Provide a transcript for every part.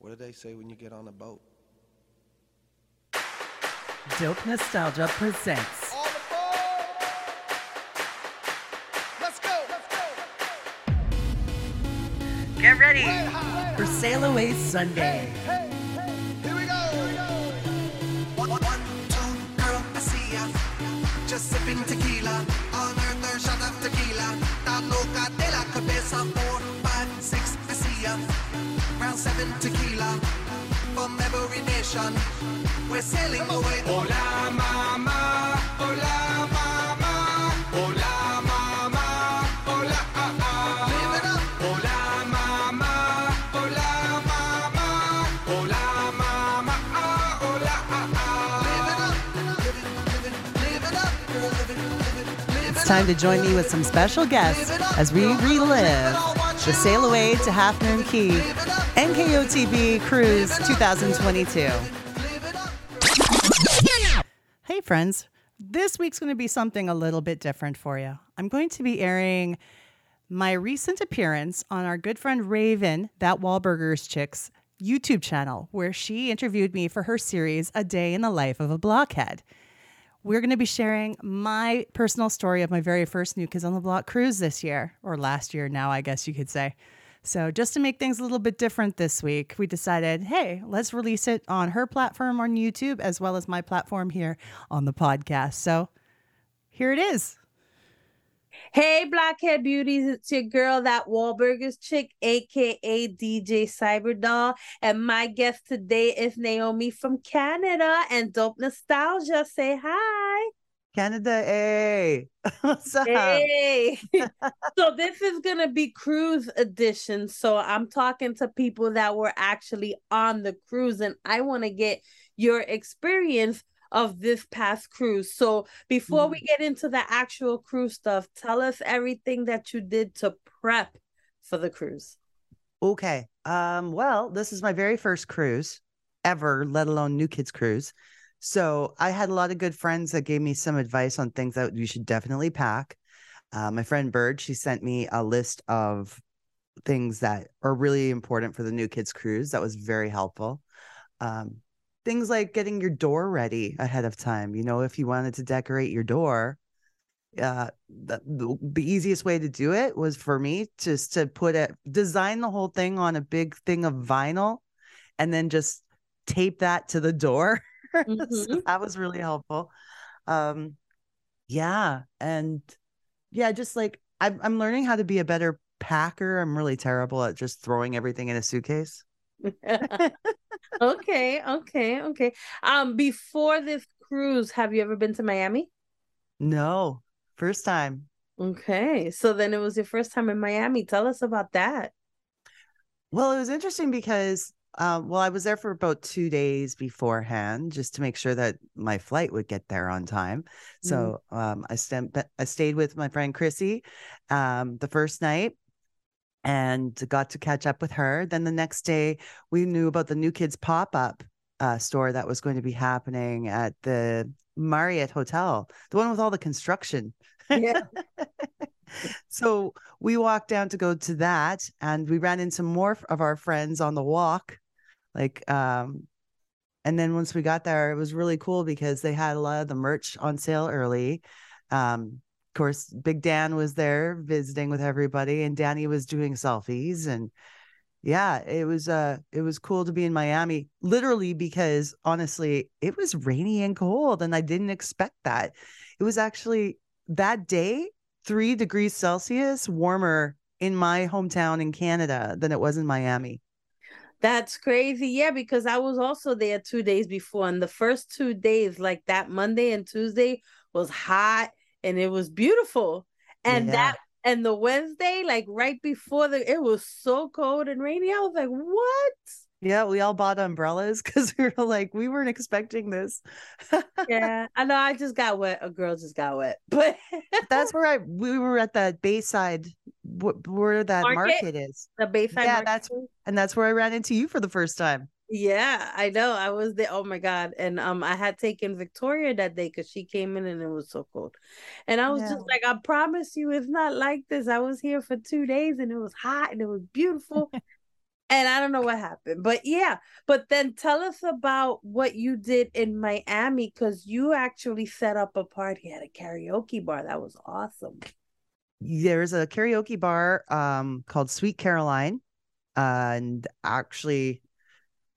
What do they say when you get on a boat? Dope Nostalgia presents On the boat! Let's go! Let's go! Get Ready Red hot, for Sail Away Sunday. Hey, hey, here we go! Here we! One, one, two, girl, I see ya. Just sipping tequila. Round seven, tequila. From every nation. We're sailing away. Hola, mama. Hola, mama. Hola, mama. Hola, ah, ah. Live it up. Hola, mama. Hola, mama. Hola, mama. Ah, hola, ah, ah. Live it up. Live it, live it, live it up. Girl, live it, live it, live It's time to join me with some special guests as we relive the Sail Away to Half Moon Cay NKOTB Cruise 2022. Hey, friends. This week's going to be something a little bit different for you. I'm going to be airing my recent appearance on our good friend Raven, that Wahlburgers Chicks YouTube channel, where she interviewed me for her series, A Day in the Life of a Blockhead. We're going to be sharing my personal story of my very first New Kids on the Block cruise this year, or last year now, I guess you could say. So, just to make things a little bit different this week, we decided, hey, let's release it on her platform on YouTube as well as my platform here on the podcast. So, here it is. Hey, Blockhead Beauties, it's your girl, that Wahlburgers chick, aka DJ Cyberdoll. And my guest today is Naomi from Canada and Dope Nostalgia. Say hi. Canada, hey. What's up? Hey. so, this is going to be cruise edition. So, I'm talking to people that were actually on the cruise, and I want to get your experience of this past cruise. So before we get into the actual cruise stuff, tell us everything that you did to prep for the cruise. Okay. Um, well, this is my very first cruise ever, let alone new kids cruise. So I had a lot of good friends that gave me some advice on things that you should definitely pack. Uh, my friend Bird, she sent me a list of things that are really important for the new kids cruise. That was very helpful. Um, things like getting your door ready ahead of time. You know, if you wanted to decorate your door, uh the, the, easiest way to do it was for me just to put it design the whole thing on a big thing of vinyl and then just tape that to the door so Mhm. that was really helpful um yeah and yeah just like I'm, I'm learning how to be a better packer i'm really terrible at just throwing everything in a suitcase okay, okay, okay. Um, before this cruise, have you ever been to Miami? no first time Okay, so then it was your first time in Miami. Tell us about that. Well, it was interesting because, uh, well, I was there for about two days beforehand just to make sure that my flight would get there on time. So um, I, st- I stayed with my friend Chrissy um, the first night and got to catch up with her. Then the next day, we knew about the New Kids pop up uh, store that was going to be happening at the Marriott Hotel, the one with all the construction. Yeah. so we walked down to go to that and we ran into more of our friends on the walk like um and then once we got there it was really cool because they had a lot of the merch on sale early. Um of course big dan was there visiting with everybody and danny was doing selfies and yeah it was uh it was cool to be in miami literally because honestly it was rainy and cold and i didn't expect that. It was actually that day three degrees celsius warmer in my hometown in canada than it was in miami That's crazy. Yeah, because I was also there two days before, and the first two days, like that Monday and Tuesday, was hot and it was beautiful. And Yeah. that and the Wednesday, like right before the it was so cold and rainy. I was like, what? Yeah we all bought umbrellas because we were like we weren't expecting this Yeah. I know I just got wet. A girl just got wet. But that's where i we were at that bayside where that Market? market is the Bayside Yeah, Market that's- and that's where i ran into you for the first time Yeah, I know. I was there. Oh my God. And um I had taken Victoria that day because she came in and it was so cold. And I was just like, I promise you it's not like this. I was here for two days and it was hot and it was beautiful. And I don't know what happened. But yeah, but then tell us about what you did in Miami because you actually set up a party at a karaoke bar. That was awesome. There's a karaoke bar um called Sweet Caroline. Uh, and actually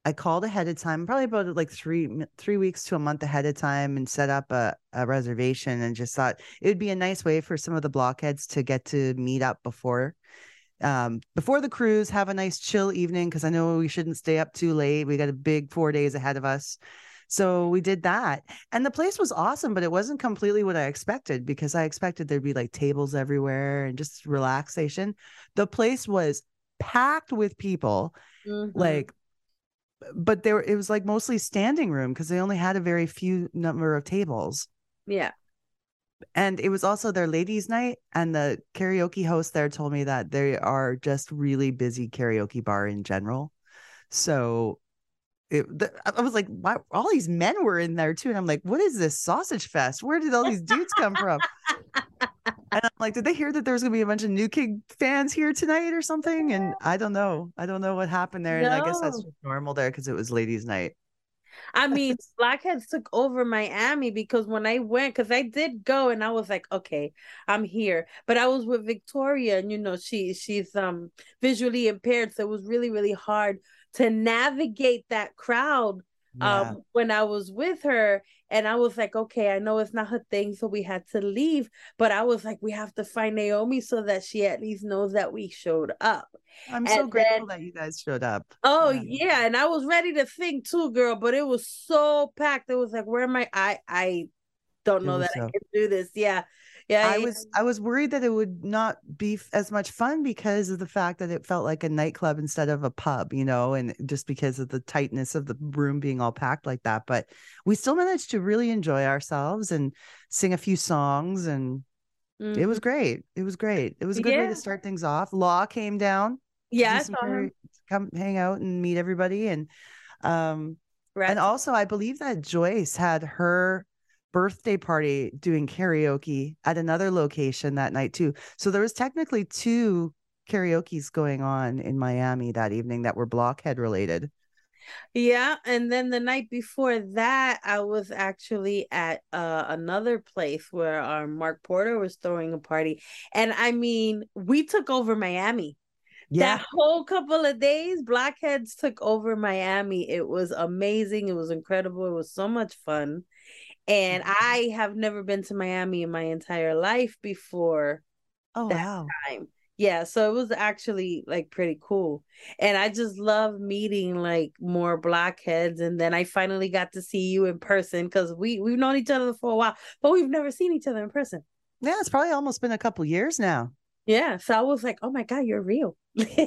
I called ahead of time, probably about like three three weeks to a month ahead of time, and set up a, a reservation, and just thought it would be a nice way for some of the blockheads to get to meet up before, um, before the cruise, have a nice chill evening because I know we shouldn't stay up too late. We got a big four days ahead of us, so we did that, and the place was awesome, but it wasn't completely what I expected because I expected there'd be like tables everywhere and just relaxation. The place was packed with people Mhm. like but there it was like mostly standing room because they only had a very few number of tables yeah. And it was also their ladies night and the karaoke host there told me that they are just really busy karaoke bar in general. So it the, i was like why all these men were in there too and i'm like what is this sausage fest? Where did all these dudes come from? And i'm like did they hear that there was gonna be a bunch of new king fans here tonight or something? And i don't know. I don't know what happened there and i guess that's just normal there because it was ladies night I mean, Blockheads took over Miami because when I went, because I did go and I was like, okay, I'm here. But I was with Victoria, and you know, she she's um visually impaired, so it was really, really hard to navigate that crowd yeah. um when I was with her. And I was like, okay, I know it's not her thing, so we had to leave. But I was like, we have to find Naomi so that she at least knows that we showed up. i'm so grateful then- that you guys showed up Oh Yeah. yeah, and I was ready to sing too, girl, but it was so packed. It was like, where am I? I I don't know that I can do this. Yeah, yeah. I was I was worried that it would not be as much fun because of the fact that it felt like a nightclub instead of a pub, you know, and just because of the tightness of the room being all packed like that. But we still managed to really enjoy ourselves and sing a few songs, and it was Mhm. great. It was great. It was a good way to start things off. Law came down, yeah. do I some saw him. kara- come hang out and meet everybody, and um, Right. and also, I believe that Joyce had her birthday party doing karaoke at another location that night too. So there was technically two karaoke's going on in Miami that evening that were blockhead related. Yeah, and then the night before that, I was actually at uh, another place where uh, Mark Porter was throwing a party, and I mean, we took over Miami. Yeah. That whole couple of days, Blockheads took over Miami. It was amazing. It was incredible. It was so much fun. And Mhm. I have never been to Miami in my entire life before oh that wow. time. Yeah, so it was actually like pretty cool. And I just love meeting like more blockheads. And then I finally got to see you in person because we, we've known each other for a while, but we've never seen each other in person. Yeah, it's probably almost been a couple years now. Yeah. So I was like, oh my God, you're real.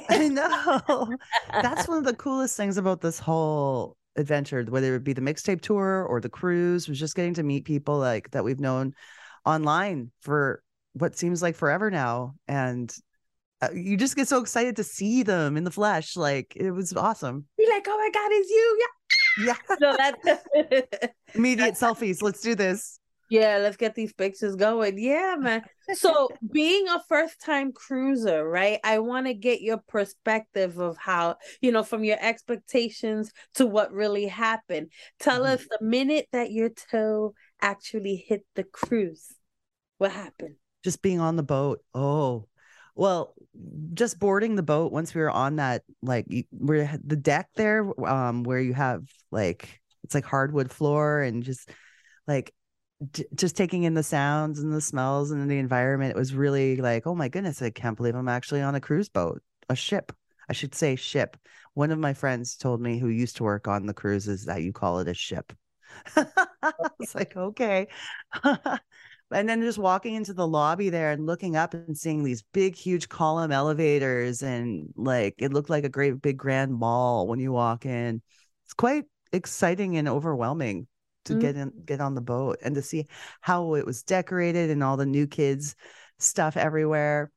I know. That's one of the coolest things about this whole adventure, whether it be the mixtape tour or the cruise, was just getting to meet people like that we've known online for what seems like forever now. And uh, you just get so excited to see them in the flesh. Like it was awesome. Be like, oh my God, it's you. Yeah. Yeah. So that's Immediate selfies. Let's do this. Yeah, let's get these pictures going. Yeah, man. So, being a first time cruiser, right? I want to get your perspective of how, you know, from your expectations to what really happened. Tell Mhm. us the minute that your toe actually hit the cruise. What happened? Just being on the boat. Oh, well, just boarding the boat once we were on that, like where the deck there, um, where you have like it's like hardwood floor and just like just taking in the sounds and the smells and the environment. It was really like, oh my goodness, I can't believe I'm actually on a cruise boat, a ship. I should say ship. One of my friends told me who used to work on the cruises that you call it a ship. I was like, okay. and then just walking into the lobby there and looking up and seeing these big, huge column elevators and like it looked like a great big grand mall when you walk in. It's quite exciting and overwhelming to Mm. get in get on the boat and to see how it was decorated and all the new kids stuff everywhere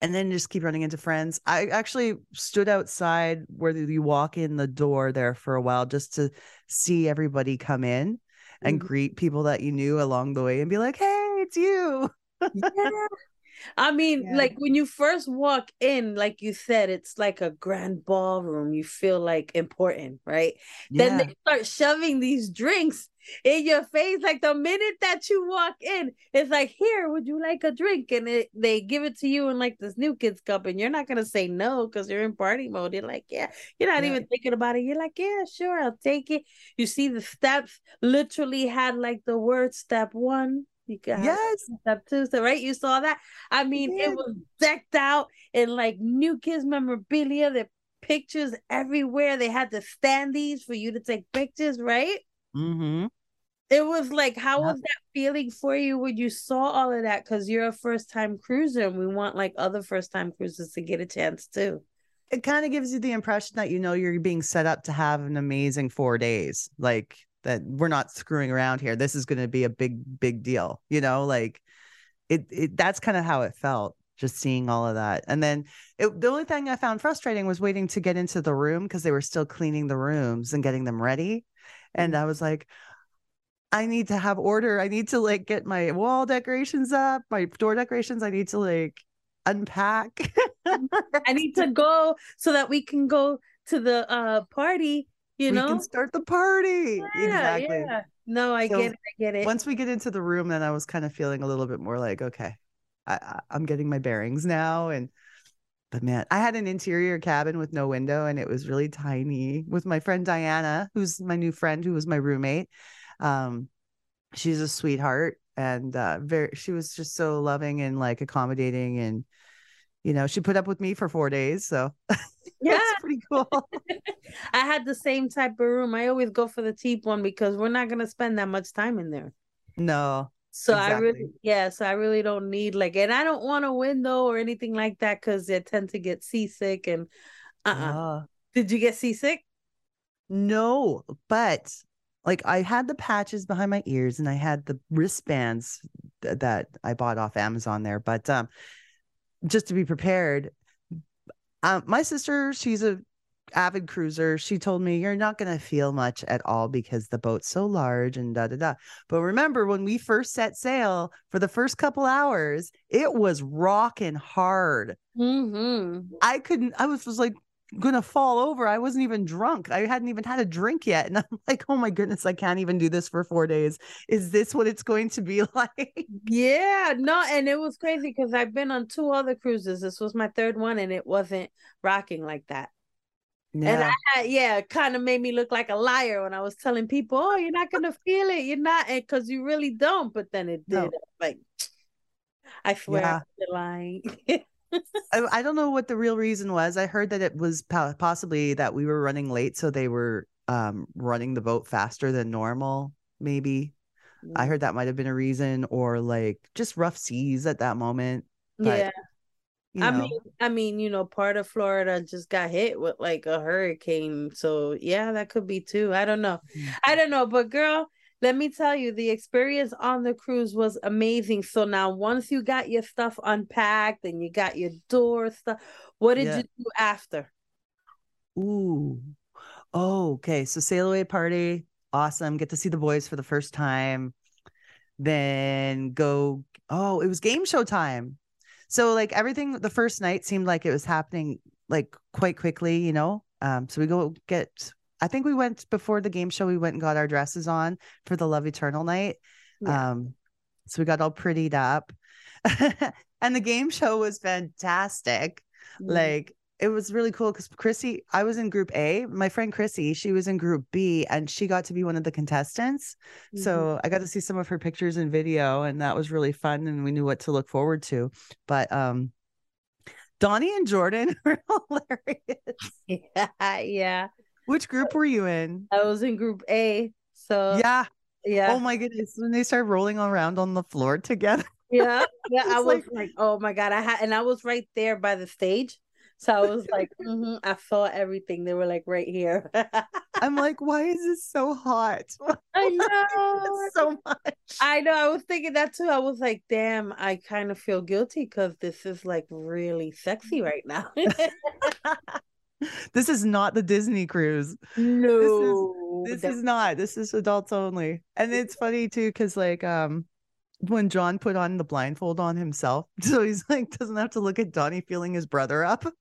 and then just keep running into friends. I actually stood outside where you walk in the door there for a while just to see everybody come in and Mhm. greet people that you knew along the way and be like, "Hey, it's you." yeah. I mean, Yeah. like when you first walk in, like you said, it's like a grand ballroom. You feel like important, right? Then they start shoving these drinks in your face. Like the minute that you walk in, it's like, here, would you like a drink? And it, they give it to you in like this new kids cup, and you're not gonna say no because you're in party mode. You're like, yeah, you're not Yeah. even thinking about it. You're like, yeah, sure, I'll take it. You see the steps literally had like the word step one. You have Yes. step two, so right? You saw that? I mean, it was decked out in like new kids memorabilia. The pictures everywhere. They had the standees for you to take pictures, right? Mm-hmm. It was like, how Yep. was that feeling for you when you saw all of that? Because you're a first time cruiser, and we want like other first time cruisers to get a chance too. It kind of gives you the impression that you know you're being set up to have an amazing four days. Like that we're not screwing around here. This is going to be a big, big deal. You know, like it. it that's kind of how it felt. Just seeing all of that, and then it, the only thing I found frustrating was waiting to get into the room because they were still cleaning the rooms and getting them ready, and I was like. I need to have order. I need to like get my wall decorations up, my door decorations. I need to like unpack. I need to go so that we can go to the uh party. You we know, can start the party. Yeah, exactly. yeah. No, I So get it. I get it. Once we get into the room, then I was kind of feeling a little bit more like, okay, I, I, I'm getting my bearings now. And but man, I had an interior cabin with no window, and it was really tiny. With my friend Diana, who's my new friend, who was my roommate. Um, she's a sweetheart, and uh, very. She was just so loving and like accommodating, and you know, she put up with me for four days, so yeah, that's pretty cool. I had the same type of room. I always go for the cheap one because we're not gonna spend that much time in there. no, So I really, Exactly. yeah, so I really don't need like, and I don't want a window or anything like that because I tend to get seasick. And uh, uh Ah. did you get seasick? No, but like I had the patches behind my ears and I had the wristbands th- that I bought off Amazon there. But um, just to be prepared, um, my sister, she's a avid cruiser. She told me you're not gonna feel much at all because the boat's so large and da da da. But remember when we first set sail for the first couple hours, it was rocking hard. Mm-hmm. I couldn't, I was, was like gonna fall over. I wasn't even drunk. I hadn't even had a drink yet. And I'm like, oh my goodness, I can't even do this for four days. Is this what it's going to be like? Yeah, no, and it was crazy because I've been on two other cruises. This was my third one, and it wasn't rocking like that. And Yeah. I, yeah, kind of made me look like a liar when I was telling people, "Oh, you're not gonna feel it. You're not," because you really don't. But then it did. No. Like, I swear, Yeah. you're lying. I, I don't know what the real reason was. I heard that it was possibly that we were running late, so they were um running the boat faster than normal. Maybe I Mm. heard that might have been a reason, or like just rough seas at that moment. but, yeah, You I mean, I mean, you know, part of Florida just got hit with like a hurricane, so yeah, that could be too. I don't know. Mhm. I don't know, but girl, let me tell you, the experience on the cruise was amazing. So now, once you got your stuff unpacked and you got your door stuff, what did Yeah. you do after? Ooh. Oh, okay. So sail away party. Awesome. Get to see the boys for the first time. Then go. Oh, it was game show time. So like everything the first night seemed like it was happening like quite quickly, you know. Um, so we go get I think we went before the game show, we went and got our dresses on for the Love Eternal night. Yeah. Um, so we got all prettied up. and the game show was fantastic Mm. like it was really cool because Chrissy, I was in group A. My friend Chrissy, she was in group B and she got to be one of the contestants. Mhm. So I got to see some of her pictures and video, and that was really fun. And we knew what to look forward to. But um Donnie and Jordan were hilarious. yeah, yeah. Which group were you in? I was in group A, so yeah. yeah, Oh my goodness. When they started rolling around on the floor together. yeah, yeah. I was like- like, oh my god, I had, and I was right there by the stage, so I was like, mhm, I saw everything. They were like right here. I'm like, why is this so hot? I know. so much. I know. I was thinking that too. I was like, damn, I kind of feel guilty because this is like really sexy right now. this is not the Disney cruise. no, this is not this is adults only and it's funny too because like um when John put on the blindfold on himself. So he's like doesn't have to look at Donnie feeling his brother up.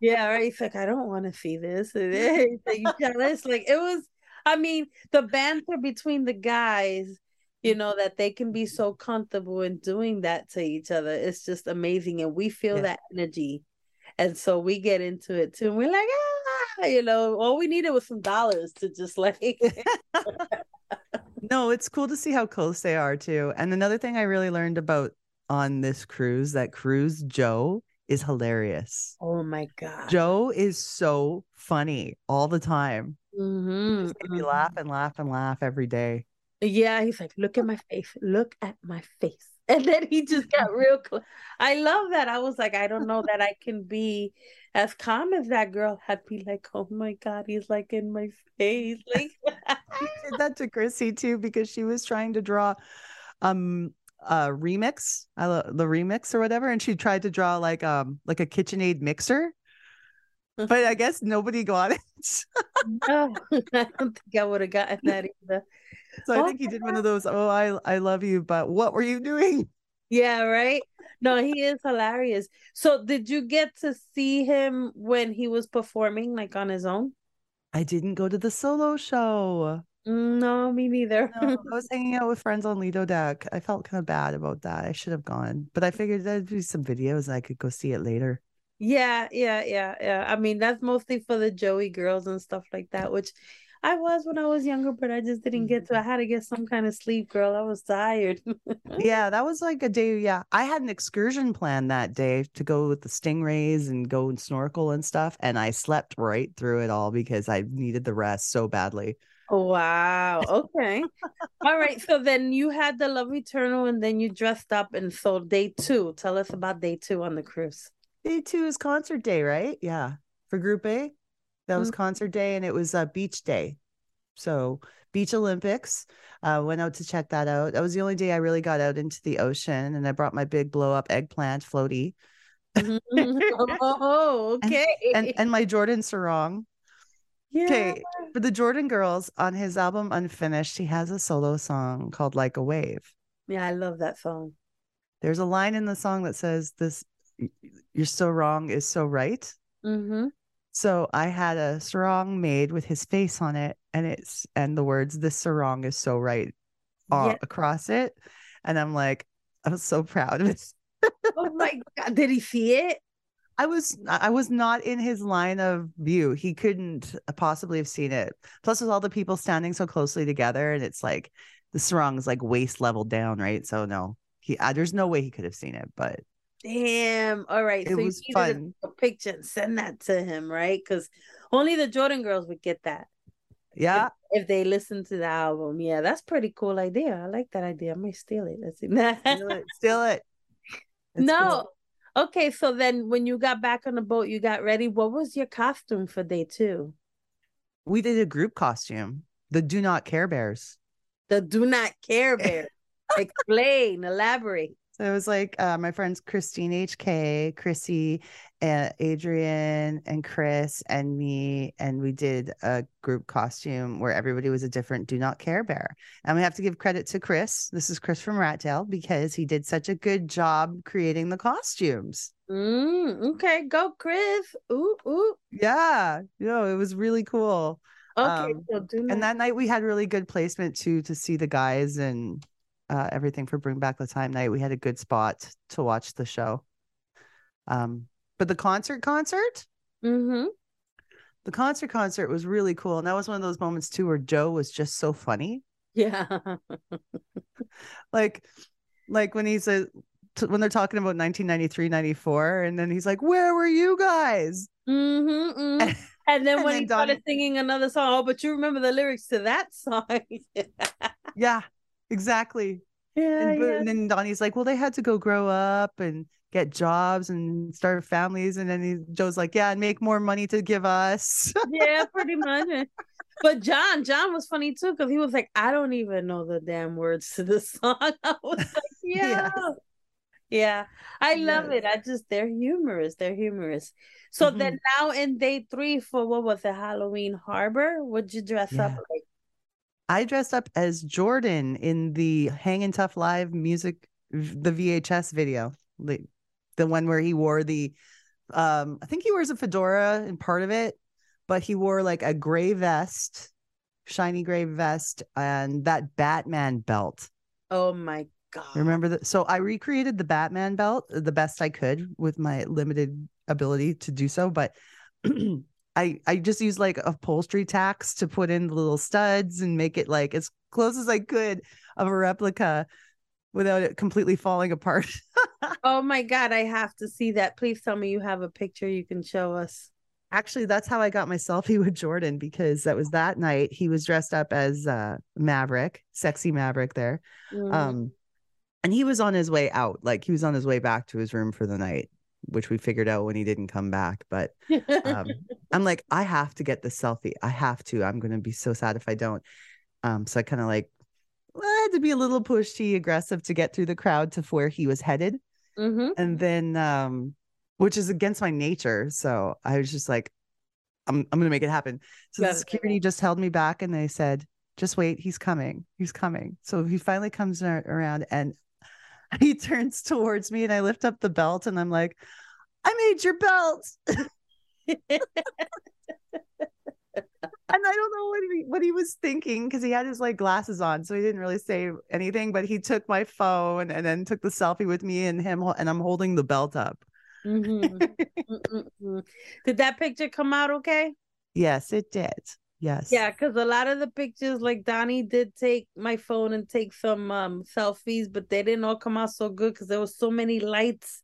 Yeah, right. He's like, I don't want to see this. And then you jealous? Like it was. I mean, the banter between the guys. You know that they can be so comfortable in doing that to each other. It's just amazing, and we feel Yeah. that energy, and so we get into it too. And we're like, ah, you know, all we needed was some dollars to just like. No, it's cool to see how close they are too. And another thing I really learned about on this cruise, that cruise Joe is hilarious. oh my god. Joe is so funny all the time. Mm-hmm. Just made me mhm. laugh and laugh and laugh every day. Yeah, he's like, look at my face, look at my face. And then he just got real close. I love that. I was like, I don't know that I can be as calm as that girl. I'd be like, oh my God, he's like in my face. Like, He did that to Chrissy too because she was trying to draw um a remix, I lo- the remix or whatever, and she tried to draw like um like a KitchenAid mixer. But I guess nobody got it. no, I don't think I would have gotten that either. So I Oh think he did one of those, oh, I I love you, but what were you doing? Yeah, right. No, he is hilarious. So, did you get to see him when he was performing, like on his own? I didn't go to the solo show. Mm, No, me neither. No, I was hanging out with friends on Lido Deck. I felt kind of bad about that. I should have gone, but I figured there'd be some videos and I could go see it later. Yeah, yeah, yeah, yeah. I mean, that's mostly for the Joey girls and stuff like that, which I was when I was younger, but I just didn't get to. I mm-hmm. had to get some kind of sleep, girl. I was tired. Yeah, that was like a day. Yeah, I had an excursion plan that day to go with the stingrays and go and snorkel and stuff, and I slept right through it all because I needed the rest so badly. Wow. Okay. All right. So then you had the Love Eternal and then you dressed up. And so day two, tell us about day two on the cruise. Day two is concert day, right? Yeah, for Group A, that was Mm. concert day, and it was uh, beach day. So Beach Olympics. Uh, went out to check that out. That was the only day I really got out into the ocean, and I brought my big blow up eggplant floaty oh, okay. and and my Jordan sarong. yeah. Okay, for the Jordan Girls on his album Unfinished, he has a solo song called Like a Wave. Yeah, I love that song. There's a line in the song that says, "This, you're so wrong is so right." Mm-hmm. So I had a sarong made with his face on it, and it's and the words "This sarong is so right" all Yeah. across it, and I'm like, I was so proud of it. Oh my God. Did he see it? I was I was not in his line of view. He couldn't possibly have seen it. Plus, with all the people standing so closely together, and it's like the sarong is like waist level down, right? So no, he uh, there's no way he could have seen it. But Damn. All right. It so was fun. a picture and send that to him, right? Because only the Jordan girls would get that. yeah, if they listen to the album. Yeah, that's pretty cool idea. I like that idea. I might steal it. Let's see. steal it, steal it. It's no. cool. Okay, so then when you got back on the boat, you got ready. What was your costume for day two? we did a group costume. The Do Not Care Bears. The Do Not Care Bear. Explain, elaborate. So it was like uh, my friends Christine HK, Chrissy, uh, Adrian, and Chris, and me. And we did a group costume where everybody was a different Do Not Care Bear. And we have to give credit to Chris. This is Chris from Ratdale because he did such a good job creating the costumes. Mm, okay, go, Chris. Ooh, ooh. Yeah, you know, it was really cool. Okay, Um, so do. And that night we had really good placement too to see the guys and uh, everything for Bring Back the Time night. We had a good spot to watch the show. Um, but the concert concert, mm-hmm. the concert concert was really cool. And that was one of those moments too where Joe was just so funny. Yeah. Like, like when he's said t- when they're talking about 1993, 94, and then he's like, Where were you guys? Mm-hmm, mm-hmm. And then And when then he started singing another song, oh, but you remember the lyrics to that song. Yeah, exactly. yeah, and, yeah. and then Donnie's like, well, they had to go grow up and get jobs and start families. And then he, Joe's like, yeah, and make more money to give us. yeah, pretty much. But John, John was funny too because he was like, I don't even know the damn words to the song. I was like, yeah. Yes. Yeah, I love Yes. it. I just they're humorous. They're humorous. So Mm-hmm. then now in day three for what was it, Halloween Harbor? Would you dress up like? I dressed up as Jordan in the Hangin' Tough Live music, the VHS video, the, the one where he wore the, um, I think he wears a fedora in part of it, but he wore like a gray vest, shiny gray vest, and that Batman belt. Oh my god. Remember that? So I recreated the Batman belt the best I could with my limited ability to do so, but I I just used like upholstery tacks to put in the little studs and make it like as close as I could of a replica without it completely falling apart. Oh my god, I have to see that. Please tell me you have a picture you can show us. Actually, that's how I got my selfie with Jordan because that was that night he was dressed up as uh Maverick, sexy Maverick there. Mhm. Um and he was on his way out, like he was on his way back to his room for the night, which we figured out when he didn't come back, but um, I'm like, I have to get this selfie. I have to. I'm gonna be so sad if I don't. Um, so I kind of like I had to be a little pushy, aggressive to get through the crowd to where he was headed, Mhm. and then um, which is against my nature. So I was just like, I'm I'm gonna make it happen. So the security just held me back, and they said, just wait, he's coming, he's coming. So he finally comes around, and he turns towards me, and I lift up the belt, and I'm like, I made your belt. and I don't know what he what he was thinking because he had his like glasses on, so he didn't really say anything. But he took my phone and then took the selfie with me and him, and I'm holding the belt up. Mhm. Mm-mm-mm. Did that picture come out okay? yes, it did. Yes. Yeah, because a lot of the pictures, like Donnie did take my phone and take some um selfies, but they didn't all come out so good because there was so many lights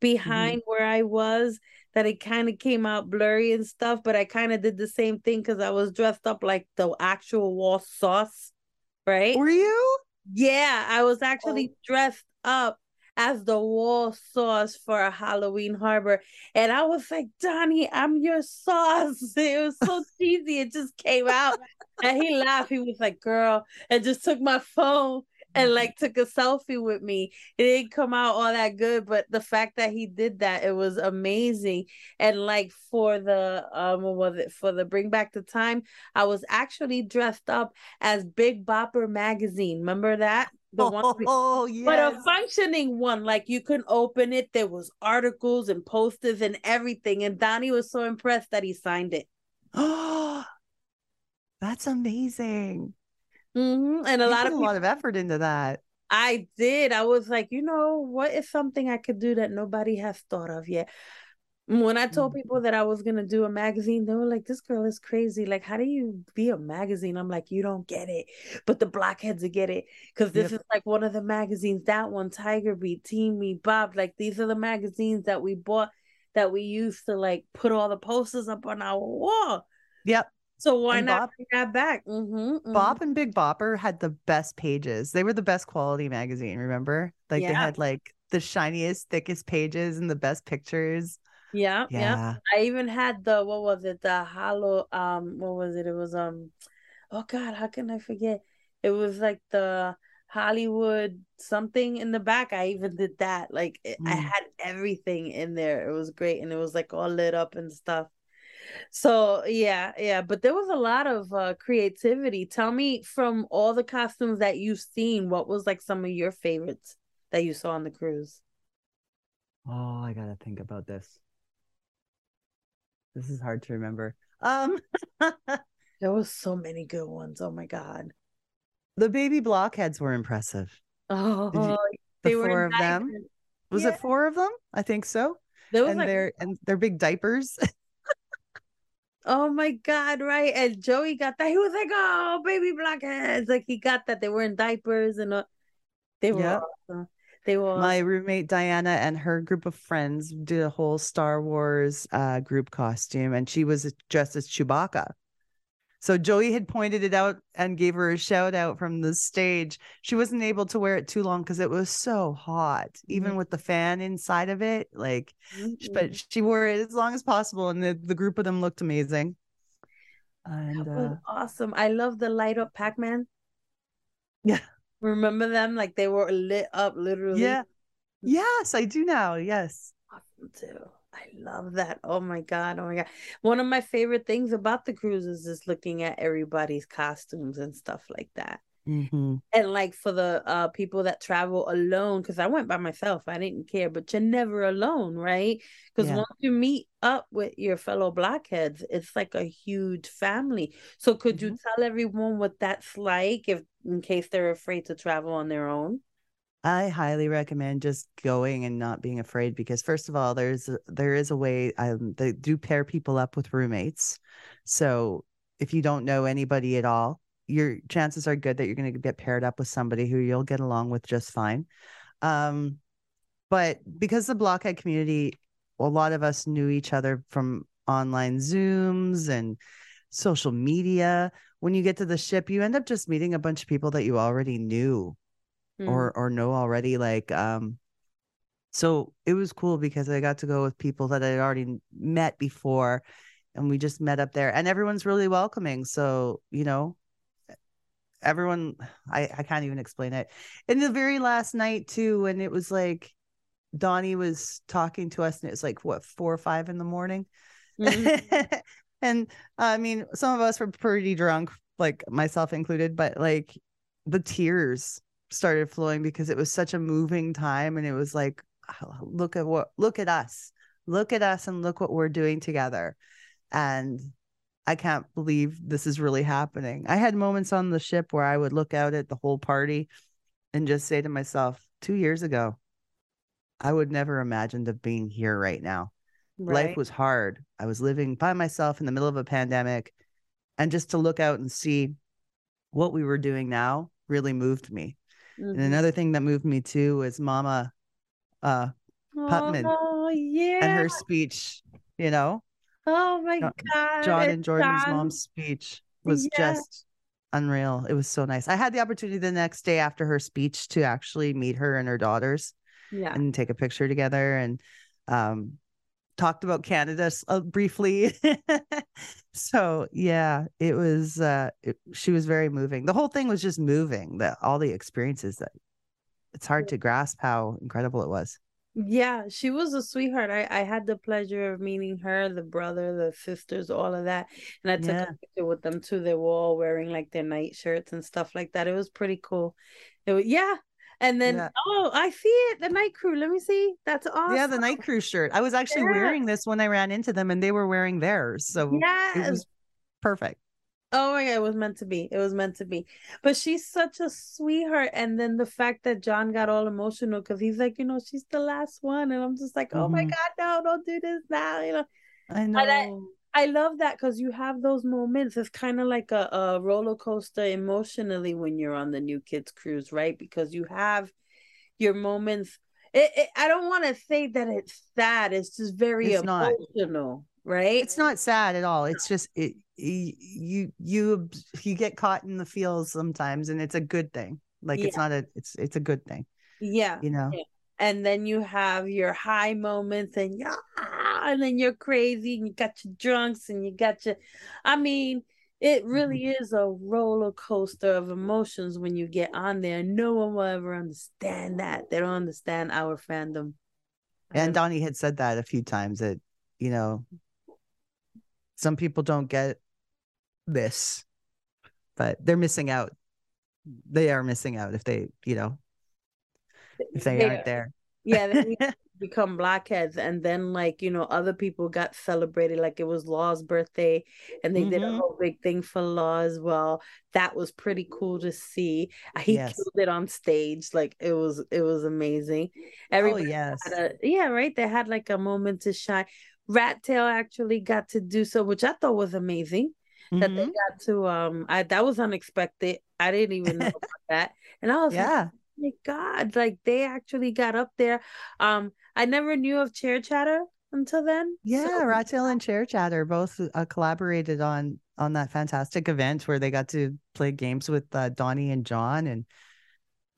behind where I was that it kind of came out blurry and stuff. But I kind of did the same thing because I was dressed up like the actual Wahl sauce, right? Were you? Yeah, I was actually dressed up as the Wahl sauce for a Halloween Harbor. And I was like, Donnie, I'm your sauce. It was so cheesy. It just came out. And he laughed. He was like, girl, and just took my phone and like took a selfie with me. It didn't come out all that good, but the fact that he did that, it was amazing. And like for the um what was it for the bring back the time, I was actually dressed up as Big Bopper magazine. Remember that? The one we- Oh, yeah. but a functioning one, like you can open it. There was articles and posters and everything. And Donnie was so impressed that he signed it. Oh, that's amazing. Mhm. And a You lot of a lot of effort into that. I did. I was like, you know, what is something I could do that nobody has thought of yet? When I told Mhm. people that I was gonna do a magazine, they were like, "This girl is crazy. Like, how do you be a magazine?" I'm like, "You don't get it, but the blockheads get it because this Yep. is like one of the magazines. That one, Tiger Beat, Team Me, Bop. Like, these are the magazines that we bought that we used to like put all the posters up on our wall. Yep. So why And not Bob- bring that back? Mm-hmm, Bop and Big Bopper had the best pages. They were the best quality magazine, remember? Like they had like the shiniest, thickest pages and the best pictures. Yeah, yeah. Yeah. I even had the what was it? The hollow um what was it? It was um oh god, how can I forget? It was like the Hollywood something in the back. I even did that. Like it, I Mm. had everything in there. It was great and it was like all lit up and stuff. So yeah, yeah, but there was a lot of uh creativity. Tell me from all the costumes that you've seen, what was like some of your favorites that you saw on the cruise? Oh, I gotta think about this. This is hard to remember. Um There was so many good ones. Oh my god. the baby blockheads were impressive. Oh, The they were four of them. Was Yeah. it four of them? I think so. Was And like, their and their big diapers. oh my god, right? And Joey got that. He was like, "Oh, baby blockheads!" Like he got that. They were in diapers and uh, they were Yeah. awesome. They were My roommate Diana and her group of friends did a whole Star Wars uh, group costume, and she was dressed as Chewbacca. So Joey had pointed it out and gave her a shout out from the stage. She wasn't able to wear it too long because it was so hot, even Mhm. with the fan inside of it. Like, Mhm. but she wore it as long as possible, and the, the group of them looked amazing. And That was uh, awesome. I love the light up Pac Man. Yeah. Remember them? Like they were lit up, literally. yeah, yes, I do now. Yes. Awesome too. I love that. Oh my god. Oh my god. One of my favorite things about the cruises is looking at everybody's costumes and stuff like that. Mhm. And like for the uh people that travel alone, because I went by myself, I didn't care, but you're never alone, right? Because Yeah. once you meet up with your fellow blockheads, it's like a huge family. So could you tell everyone what that's like if in case they're afraid to travel on their own? I highly recommend just going and not being afraid because first of all, there's there is a way um, they do pair people up with roommates. So if you don't know anybody at all, your chances are good that you're going to get paired up with somebody who you'll get along with just fine. Um, but because the blockhead community, a lot of us knew each other from online Zooms and social media. When you get to the ship, you end up just meeting a bunch of people that you already knew Mm. or or know already like um so it was cool because i got to go with people that i'd already met before and we just met up there and everyone's really welcoming so you know everyone i i can't even explain it in the very last night too when it was like donnie was talking to us and it was like what four or five in the morning Mhm. and I mean, some of us were pretty drunk, like myself included, but like the tears started flowing because it was such a moving time. And it was like, "Oh, look at what, look at us, look at us, and look what we're doing together. And I can't believe this is really happening. I had moments on the ship where I would look out at the whole party and just say to myself, two years ago, I would never imagined of being here right now life was hard. I was living by myself in the middle of a pandemic. And just to look out and see what we were doing now really moved me. And Mhm. another thing that moved me too was Mama uh Putman Oh yeah. and her speech, you know, Oh my god. John and Jordan's John. mom's speech was Yeah. just unreal. It was so nice. I had the opportunity the next day after her speech to actually meet her and her daughters. Yeah. and take a picture together and um talked about Canada uh, briefly. so yeah, it was uh it, she was very moving. The whole thing was just moving. The all the experiences that it's hard to grasp how incredible it was. Yeah, she was a sweetheart. I, I had the pleasure of meeting her, the brother, the sisters, all of that. And I took Yeah. a picture with them too. They were all wearing like their night shirts and stuff like that. It was pretty cool. It was, yeah. And then, Yeah. oh, I see it. The night crew. Let me see. That's awesome. Yeah, the night crew shirt. I was actually Yeah. wearing this when I ran into them and they were wearing theirs. So it was perfect. Oh my god, it was meant to be. It was meant to be. But she's such a sweetheart. And then the fact that John got all emotional because he's like, you know, she's the last one. And I'm just like, oh my Mhm. god, no, don't do this now. You know, I I- know. I love that because you have those moments. It's kind of like a, a roller coaster emotionally when you're on the new kids cruise, right? Because you have your moments. It, it, I don't want to say that it's sad. It's just very It's not. Right? it's not sad at all it's just it you you you get caught in the feels sometimes and it's a good thing like it's not a it's it's a good thing Yeah. you know Yeah. And then you have your high moments and yeah, and then you're crazy and you got your drunks and you got your I mean, it mm-hmm. really is a roller coaster of emotions when you get on there. No one will ever understand that. They don't understand our fandom. and donnie had said that a few times that you know some people don't get this but they're missing out they are missing out if they you know if they They aren't there yeah, become blockheads, and then like you know, other people got celebrated. Like it was Law's birthday, and they did a Mhm. whole big thing for Law as well. That was pretty cool to see. He Yes. killed it on stage. Like it was, it was amazing. oh yes had a yeah, right. They had like a moment to shine. Rat Tail actually got to do so, which I thought was amazing. That they Mhm. got to um, I that was unexpected. I didn't even know about that, and I was like, yeah my god like they actually got up there um i never knew of chair chatter until then Yeah, So- Rattail and Chair Chatter both uh, collaborated on on that fantastic event where they got to play games with uh, Donnie and John, and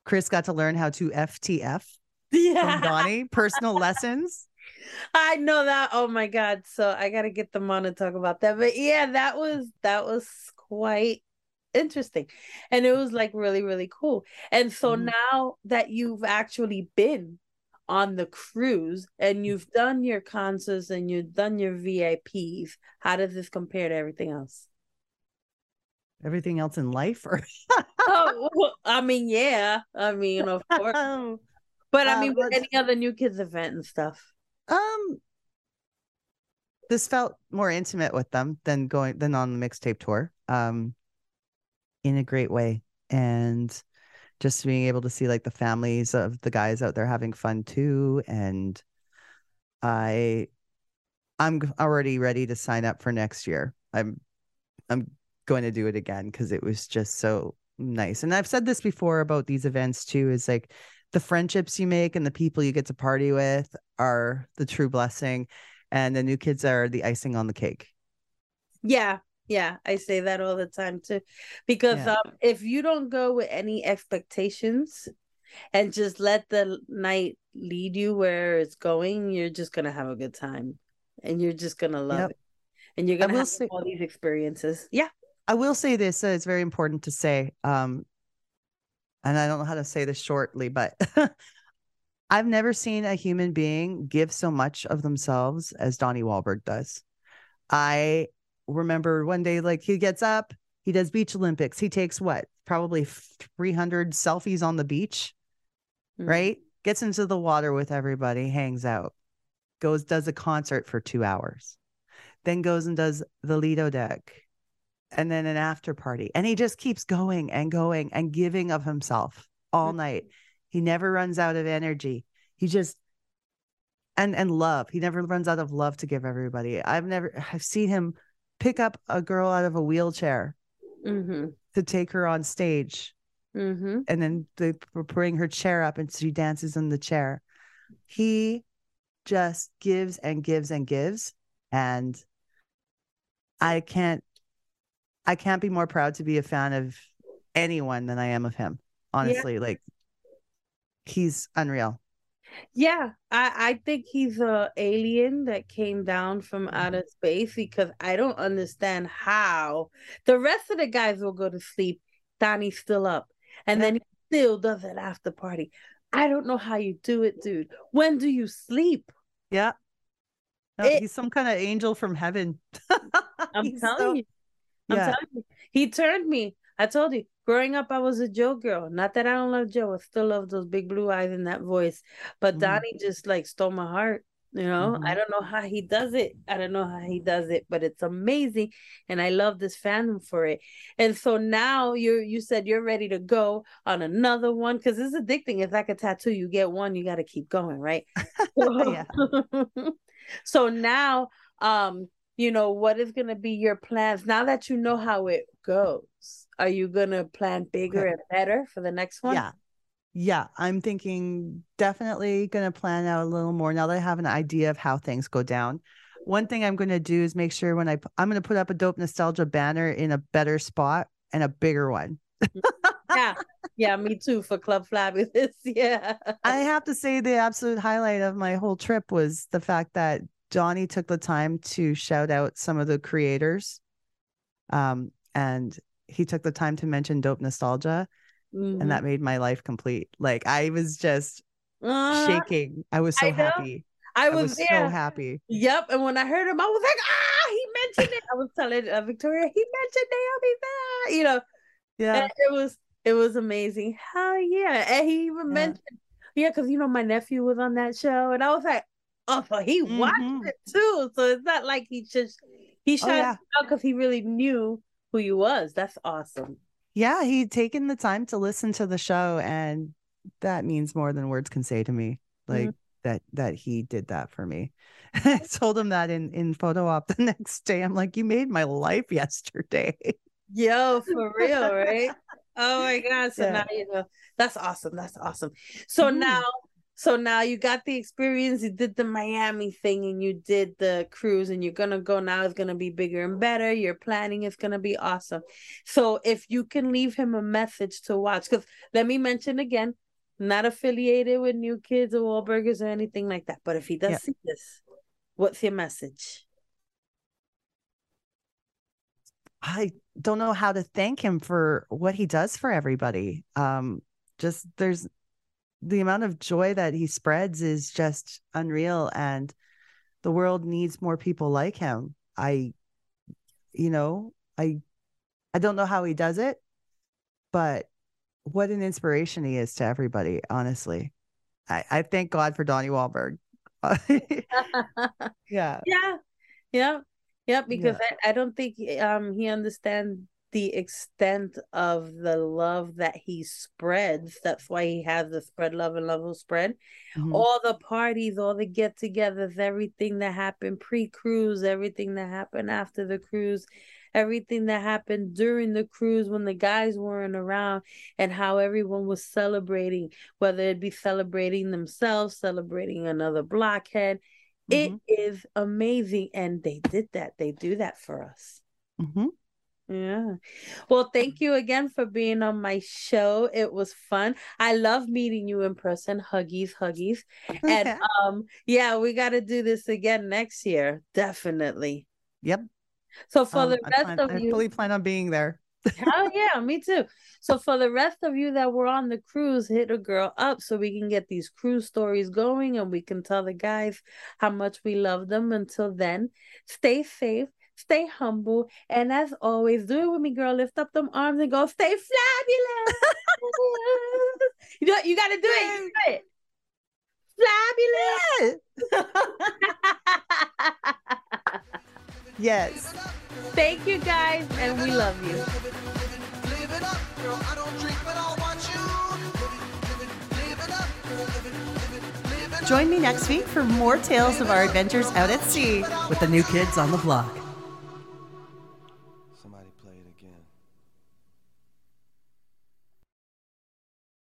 Chris got to learn how to FTF from yeah Donnie, personal lessons. I know that oh my god so i gotta get them on and talk about that but yeah that was that was quite interesting and it was like really really cool and so Mhm. now that you've actually been on the cruise and you've done your concerts and you've done your VIPs, how does this compare to everything else? Everything else in life, or oh, well, I mean, yeah. I mean, of course. But I mean, with let's- any other new kids event and stuff. Um, this felt more intimate with them than going than on the mixtape tour. Um, in a great way, and just being able to see like the families of the guys out there having fun too, and I, I'm already ready to sign up for next year. I'm, I'm going to do it again because it was just so nice. And I've said this before about these events too. Is like the friendships you make and the people you get to party with are the true blessing, and the new kids are the icing on the cake. Yeah, yeah, I say that all the time too. Because Yeah. um if you don't go with any expectations and just let the night lead you where it's going, you're just gonna have a good time. And you're just gonna love Yep. it. And you're gonna have say- all these experiences. Yeah. I will say this, uh, it's very important to say, um, and I don't know how to say this shortly, but I've never seen a human being give so much of themselves as Donnie Wahlberg does. I remember one day, like he gets up, he does beach Olympics. He takes what, probably 300 selfies on the beach, Mhm. right? Gets into the water with everybody, hangs out, goes, does a concert for two hours, then goes and does the Lido deck, and then an after party. And he just keeps going and going and giving of himself all Mhm. night. He never runs out of energy. He just and and love. He never runs out of love to give everybody. I've never I've seen him pick up a girl out of a wheelchair Mhm. to take her on stage Mhm. and then they bring her chair up and she dances in the chair. He just gives and gives and gives and I can't I can't be more proud to be a fan of anyone than I am of him. Honestly, like he's unreal. Yeah, I I think he's a alien that came down from Mhm. outer space because I don't understand how the rest of the guys will go to sleep. Donnie's still up, and then he still does it after party. I don't know how you do it, dude. When do you sleep? Yeah. No, It- he's some kind of angel from heaven. I'm telling so- you. I'm Yeah. telling you. He turned me. I told you, growing up, I was a Joe girl. Not that I don't love Joe. I still love those big blue eyes and that voice. But Mhm. Donnie just like stole my heart. You know, I Mhm. don't know how he does it. I don't know how he does it, but it's amazing. And I love this fandom for it. And so now you're you said you're ready to go on another one because it's addicting. It's like a tattoo. You get one, you gotta keep going, right? Yeah. so now um you know what is going to be your plans now that you know how it goes are you going to plan bigger Okay. and better for the next one Yeah. Yeah. I'm thinking definitely going to plan out a little more now that I have an idea of how things go down. One thing I'm going to do is make sure when i i'm going to put up a dope nostalgia banner in a better spot and a bigger one. Mm, yeah yeah me too for club fabulous yeah I have to say the absolute highlight of my whole trip was the fact that Johnny took the time to shout out some of the creators. Um, and he took the time to mention dope nostalgia, Mhm. and that made my life complete. Like I was just Uh, shaking. I was so I happy. i I was, was so happy. yep and when i heard him i was like ah he mentioned it i was telling uh, victoria he mentioned naomi there you know Yeah. And it was it was amazing. Hell yeah. And he even Yeah. mentioned yeah, because you know my nephew was on that show and I was like, oh he watched Mhm. it too. So it's not like he just he Oh, shot yeah. out because he really knew who you was. That's awesome. Yeah, he'd taken the time to listen to the show, and that means more than words can say to me. Like that that he did that for me. I told him that in in photo op the next day. I'm like, you made my life yesterday. Yo, for real, right? Oh my god. So Yeah. now you know that's awesome. That's awesome. So Mhm. now so now you got the experience, you did the Miami thing and you did the cruise and you're gonna go now it's gonna be bigger and better. Your planning is gonna be awesome. So if you can leave him a message to watch, because let me mention again, not affiliated with New Kids or Wahlburgers or anything like that. But if he does Yeah. see this, what's your message? I don't know how to thank him for what he does for everybody. Um, just there's the amount of joy that he spreads is just unreal and the world needs more people like him. I you know, I I don't know how he does it, but what an inspiration he is to everybody, honestly. I, I thank God for Donnie Wahlberg. yeah. yeah yeah yeah because I, I don't think um he understands the extent of the love that he spreads that's why he has the spread love and love will spread Mhm. all the parties all the get-togethers everything that happened pre-cruise everything that happened after the cruise everything that happened during the cruise when the guys weren't around and how everyone was celebrating whether it be celebrating themselves celebrating another blockhead it Mhm. is amazing and they did that they do that for us Mhm. Yeah well thank you again for being on my show it was fun i love meeting you in person huggies huggies and um yeah we got to do this again next year definitely Yep. so for Um, the rest plan, of I you fully plan on being there. Oh yeah, me too. So for the rest of you that were on the cruise, hit a girl up so we can get these cruise stories going and we can tell the guys how much we love them. Until then, stay safe, stay humble, and as always, do it with me, girl. Lift up them arms and go, stay fabulous. you know, you gotta do it. You do it. Fabulous. Yes. Thank you guys, and we love you. Join me next week for more tales of our adventures out at sea with the new kids on the block.